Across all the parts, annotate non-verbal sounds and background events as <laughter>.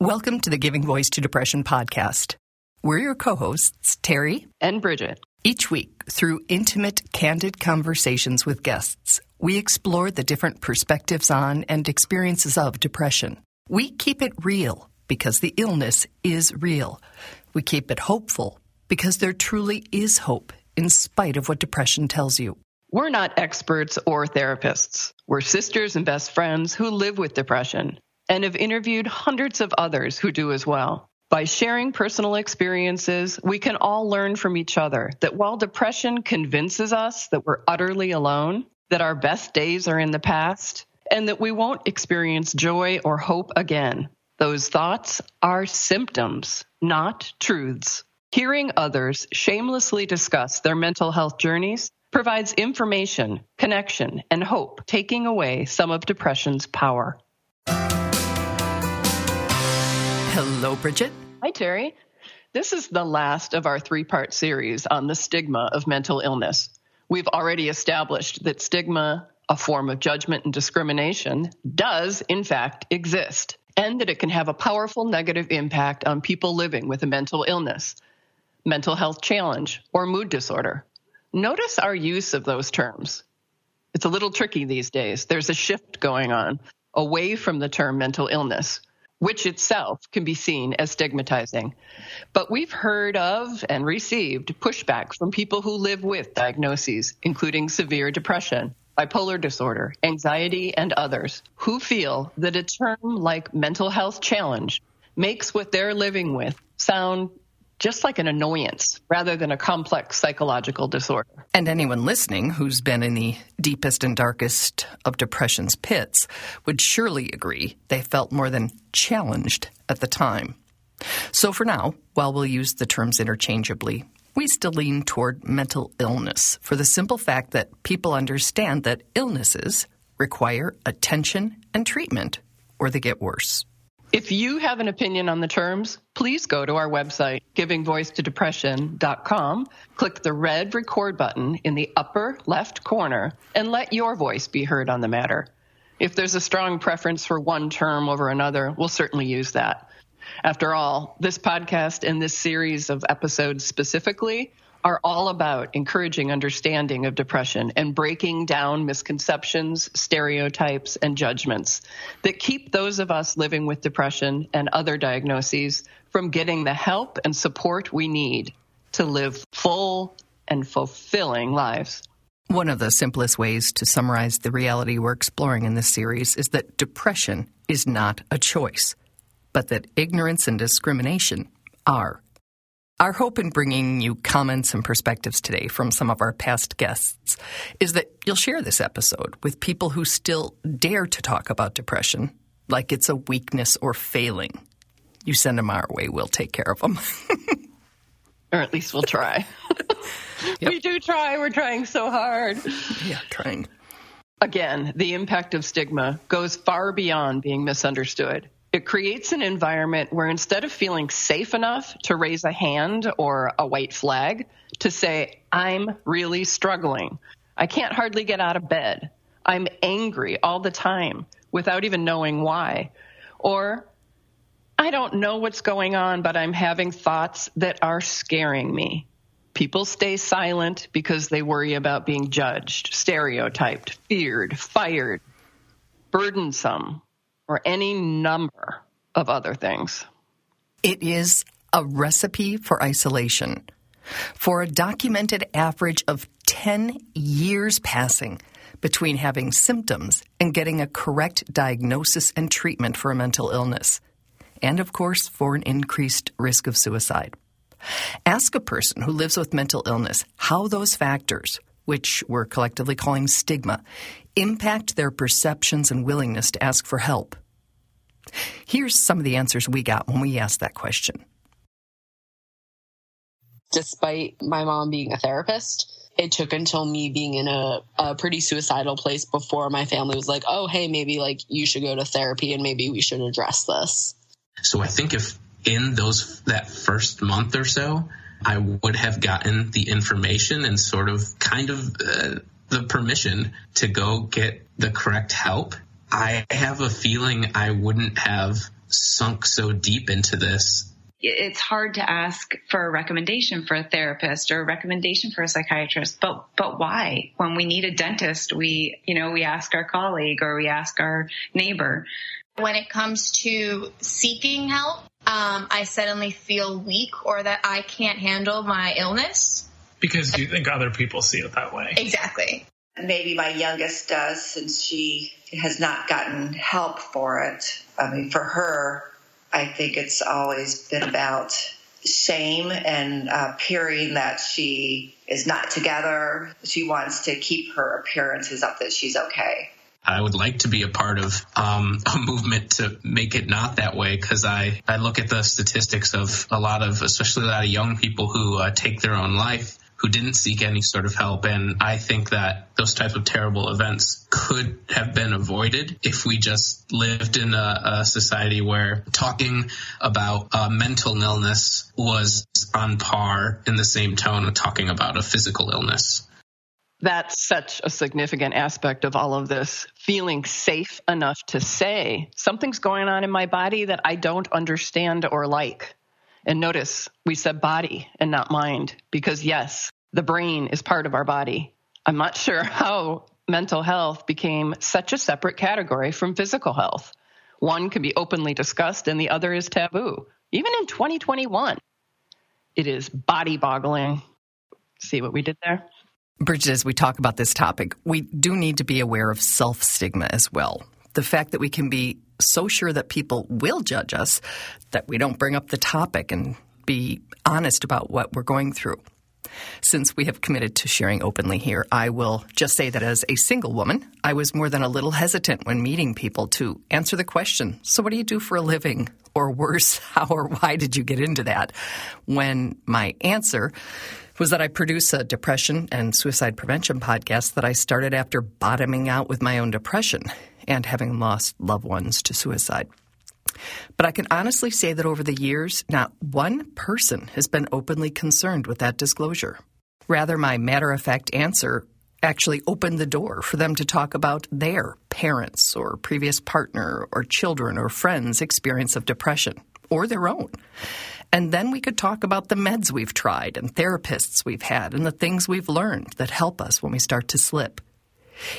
Welcome to the Giving Voice to Depression podcast. We're your co hosts, Terry and Bridget. Each week, through intimate, candid conversations with guests, we explore the different perspectives on and experiences of depression. We keep it real because the illness is real. We keep it hopeful because there truly is hope in spite of what depression tells you. We're not experts or therapists. We're sisters and best friends who live with depression and have interviewed hundreds of others who do as well. By sharing personal experiences, we can all learn from each other that while depression convinces us that we're utterly alone, that our best days are in the past, and that we won't experience joy or hope again, those thoughts are symptoms, not truths. Hearing others shamelessly discuss their mental health journeys provides information, connection, and hope, taking away some of depression's power. Hello, Bridget. Hi, Terry. This is the last of our three part series on the stigma of mental illness. We've already established that stigma, a form of judgment and discrimination, does in fact exist, and that it can have a powerful negative impact on people living with a mental illness, mental health challenge, or mood disorder. Notice our use of those terms. It's a little tricky these days. There's a shift going on away from the term mental illness which itself can be seen as stigmatizing. But we've heard of and received pushback from people who live with diagnoses, including severe depression, bipolar disorder, anxiety, and others, who feel that a term like mental health challenge makes what they're living with sound just like an annoyance rather than a complex psychological disorder. And anyone listening who's been in the deepest and darkest of depression's pits would surely agree they felt more than challenged at the time. So for now, while we'll use the terms interchangeably, we still lean toward mental illness for the simple fact that people understand that illnesses require attention and treatment or they get worse. If you have an opinion on the terms, please go to our website, givingvoicetodepression.com, click the red record button in the upper left corner, and let your voice be heard on the matter. If there's a strong preference for one term over another, we'll certainly use that. After all, this podcast and this series of episodes specifically are all about encouraging understanding of depression and breaking down misconceptions, stereotypes, and judgments that keep those of us living with depression and other diagnoses from getting the help and support we need to live full and fulfilling lives. One of the simplest ways to summarize the reality we're exploring in this series is that depression is not a choice, but that ignorance and discrimination are. Our hope in bringing you comments and perspectives today from some of our past guests is that you'll share this episode with people who still dare to talk about depression like it's a weakness or failing. You send them our way, we'll take care of them. <laughs> or at least we'll try. <laughs> yep. We do try, we're trying so hard. Yeah, trying. Again, the impact of stigma goes far beyond being misunderstood. It creates an environment where instead of feeling safe enough to raise a hand or a white flag, to say, I'm really struggling. I can't hardly get out of bed. I'm angry all the time without even knowing why. Or, I don't know what's going on, but I'm having thoughts that are scaring me. People stay silent because they worry about being judged, stereotyped, feared, fired, burdensome, or any number of other things. It is a recipe for isolation. For a documented average of 10 years passing between having symptoms and getting a correct diagnosis and treatment for a mental illness, and of course, for an increased risk of suicide. Ask a person who lives with mental illness how those factors, which we're collectively calling stigma, impact their perceptions and willingness to ask for help. Here's some of the answers we got when we asked that question. Despite my mom being a therapist, it took until me being in a, a pretty suicidal place before my family was like, oh, hey, maybe like you should go to therapy and maybe we should address this. So I think if in those that first month or so, I would have gotten the information and sort of kind of uh, the permission to go get the correct help I have a feeling I wouldn't have sunk so deep into this. It's hard to ask for a recommendation for a therapist or a recommendation for a psychiatrist but but why? When we need a dentist we you know we ask our colleague or we ask our neighbor. When it comes to seeking help um, i suddenly feel weak or that i can't handle my illness because you think other people see it that way exactly maybe my youngest does since she has not gotten help for it i mean for her I think it's always been about shame and uh, appearing that she is not together. She wants to keep her appearances up that she's okay. I would like to be a part of um, a movement to make it not that way because I, I look at the statistics of a lot of, especially a lot of young people who uh, take their own life who didn't seek any sort of help. And I think that those types of terrible events could have been avoided if we just lived in a, a society where talking about uh, mental illness was on par in the same tone of talking about a physical illness. That's such a significant aspect of all of this. Feeling safe enough to say something's going on in my body that I don't understand or like. And notice we said body and not mind because, yes, the brain is part of our body. I'm not <laughs> sure how mental health became such a separate category from physical health. One can be openly discussed and the other is taboo, even in 2021. It is body boggling. See what we did there? Bridget, as we talk about this topic, we do need to be aware of self stigma as well. The fact that we can be so sure that people will judge us that we don't bring up the topic and be honest about what we're going through. Since we have committed to sharing openly here, I will just say that as a single woman, I was more than a little hesitant when meeting people to answer the question So, what do you do for a living? Or worse, <laughs> how or why did you get into that? When my answer was that I produce a depression and suicide prevention podcast that I started after bottoming out with my own depression and having lost loved ones to suicide. But I can honestly say that over the years, not one person has been openly concerned with that disclosure. Rather, my matter of fact answer actually opened the door for them to talk about their parents or previous partner or children or friends' experience of depression or their own. And then we could talk about the meds we've tried and therapists we've had and the things we've learned that help us when we start to slip.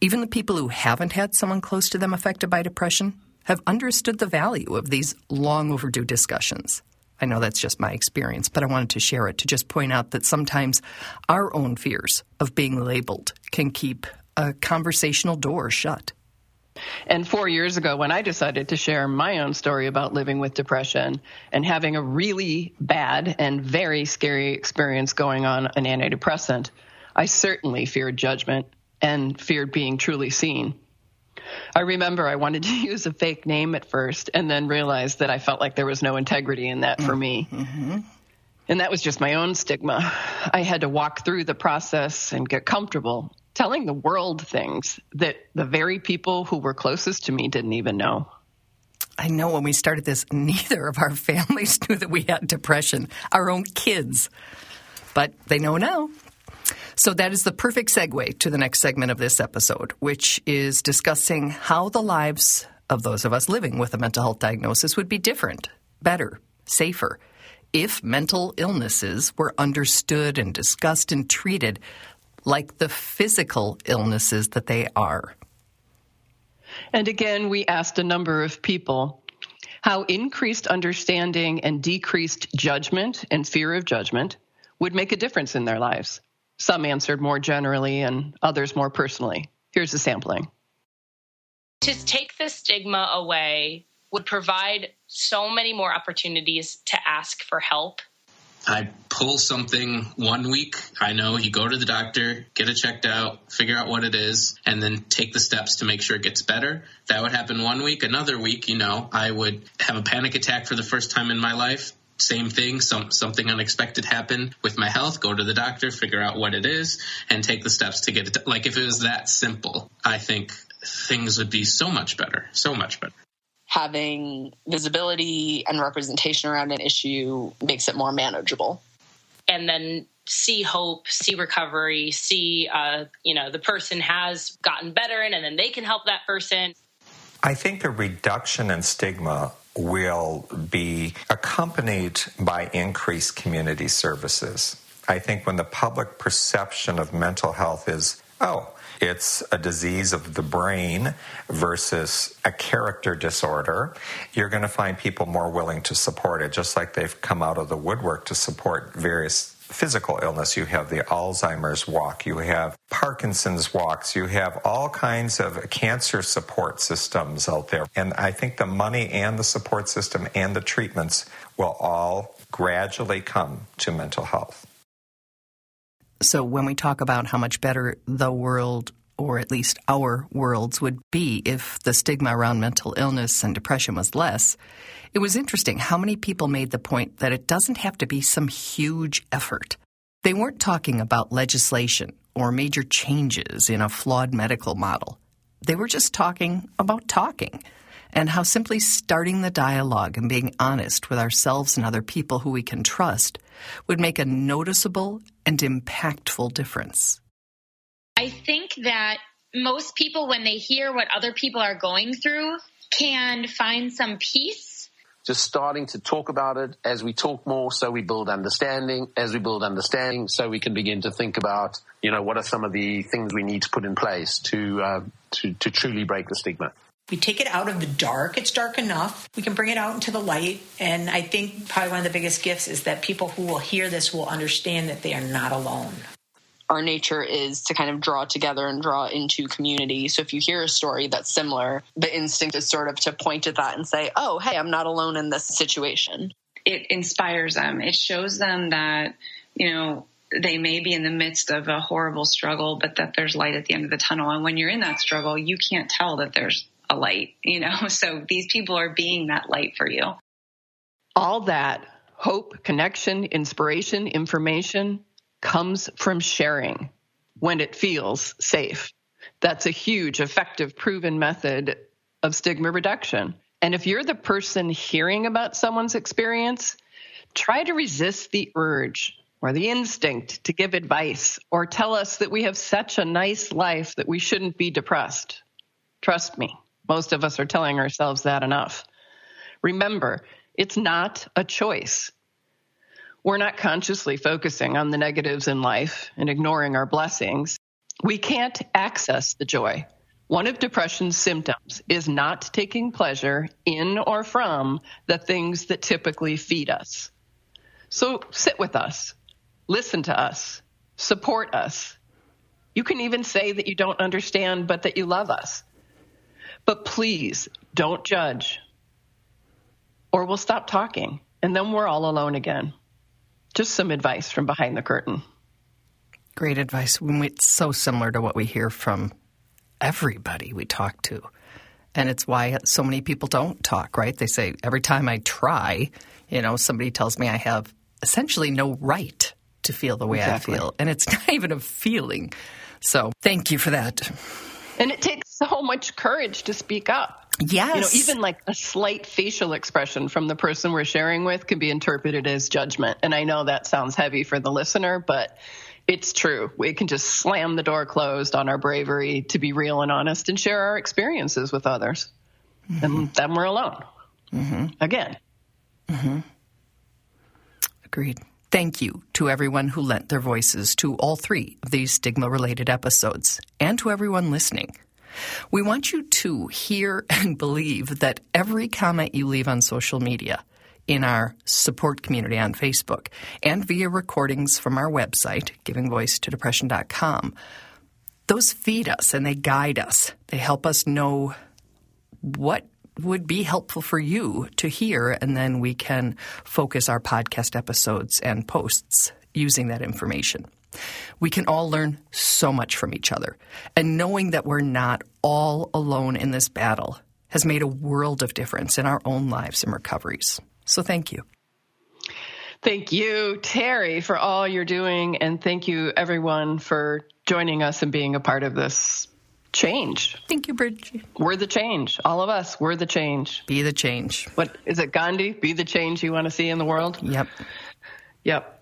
Even the people who haven't had someone close to them affected by depression have understood the value of these long overdue discussions. I know that's just my experience, but I wanted to share it to just point out that sometimes our own fears of being labeled can keep a conversational door shut. And four years ago, when I decided to share my own story about living with depression and having a really bad and very scary experience going on an antidepressant, I certainly feared judgment and feared being truly seen. I remember I wanted to <laughs> use a fake name at first and then realized that I felt like there was no integrity in that for me. Mm-hmm. And that was just my own stigma. I had to walk through the process and get comfortable telling the world things that the very people who were closest to me didn't even know. I know when we started this, neither of our <laughs> families knew that we had depression, our own kids. But they know now. So that is the perfect segue to the next segment of this episode, which is discussing how the lives of those of us living with a mental health diagnosis would be different, better, safer, if mental illnesses were understood and discussed and treated like the physical illnesses that they are. And again, we asked a number of people how increased understanding and decreased judgment and fear of judgment would make a difference in their lives. Some answered more generally and others more personally. Here's a sampling. To take the stigma away would provide so many more opportunities to ask for help. I pull something one week. I know you go to the doctor, get it checked out, figure out what it is, and then take the steps to make sure it gets better. That would happen one week. Another week, you know, I would have a panic attack for the first time in my life same thing, some something unexpected happened with my health, go to the doctor, figure out what it is, and take the steps to get it. Like if it was that simple, I think things would be so much better, so much better. Having visibility and representation around an issue makes it more manageable. And then see hope, see recovery, see, uh, you know, the person has gotten better and, and then they can help that person. I think the reduction in stigma will be accompanied by increased community services. I think when the public perception of mental health is, oh, it's a disease of the brain versus a character disorder, you're going to find people more willing to support it, just like they've come out of the woodwork to support various physical illness. You have the Alzheimer's walk, you have Parkinson's walks, you have all kinds of cancer support systems out there. And I think the money and the support system and the treatments will all gradually come to mental health. So when we talk about how much better the world or at least our worlds would be if the stigma around mental illness and depression was less, it was interesting how many people made the point that it doesn't have to be some huge effort. They weren't talking about legislation or major changes in a flawed medical model. They were just talking about talking and how simply starting the dialogue and being honest with ourselves and other people who we can trust would make a noticeable and impactful difference. I think that most people, when they hear what other people are going through, can find some peace. Just starting to talk about it as we talk more, so we build understanding. As we build understanding, so we can begin to think about, you know, what are some of the things we need to put in place to uh, to, to truly break the stigma. We take it out of the dark. It's dark enough. We can bring it out into the light. And I think probably one of the biggest gifts is that people who will hear this will understand that they are not alone. Our nature is to kind of draw together and draw into community. So if you hear a story that's similar, the instinct is sort of to point at that and say, oh, hey, I'm not alone in this situation. It inspires them. It shows them that, you know, they may be in the midst of a horrible struggle, but that there's light at the end of the tunnel. And when you're in that struggle, you can't tell that there's a light, <laughs> you know? So these people are being that light for you. All that hope, connection, inspiration, information comes from sharing when it feels safe. That's a huge, effective, proven method of stigma reduction. And if you're the person hearing about someone's experience, try to resist the urge or the instinct to give advice or tell us that we have such a nice life that we shouldn't be depressed. Trust me, most of us are telling ourselves that enough. Remember, it's not a choice. We're not consciously focusing on the negatives in life and ignoring our blessings. We can't access the joy. One of depression's symptoms is not taking pleasure in or from the things that typically feed us. So sit with us, listen to us, support us. You can even say that you don't understand, but that you love us. But please don't judge, or we'll stop talking, and then we're all alone again. Just some advice from behind the curtain. Great advice. It's so similar to what we hear from everybody we talk to. And it's why so many people don't talk, right? They say, every time I try, you know, somebody tells me I have essentially no right to feel the way exactly. I feel. And it's <laughs> not even a feeling. So thank you for that. And it takes so much courage to speak up. Yes. You know, even like a slight facial expression from the person we're sharing with can be interpreted as judgment. And I know that sounds heavy for the listener, but it's true. We can just slam the door closed on our bravery to be real and honest and share our experiences with others. Mm-hmm. And then we're alone. Mm-hmm. Again. Mm-hmm. Agreed. Thank you to everyone who lent their voices to all three of these stigma related episodes and to everyone listening. We want you to hear <laughs> and believe that every comment you leave on social media, in our support community on Facebook, and via recordings from our website, givingvoicetodepression.com, those feed us and they guide us. They help us know what would be helpful for you to hear, and then we can focus our podcast episodes and posts using that information. We can all learn so much from each other, and knowing that we're not all alone in this battle has made a world of difference in our own lives and recoveries. So, thank you. Thank you, Terry, for all you're doing, and thank you, everyone, for joining us and being a part of this change. Thank you, Bridget. We're the change. All of us, we're the change. Be the change. What is it, Gandhi? Be the change you want to see in the world? Yep. Yep.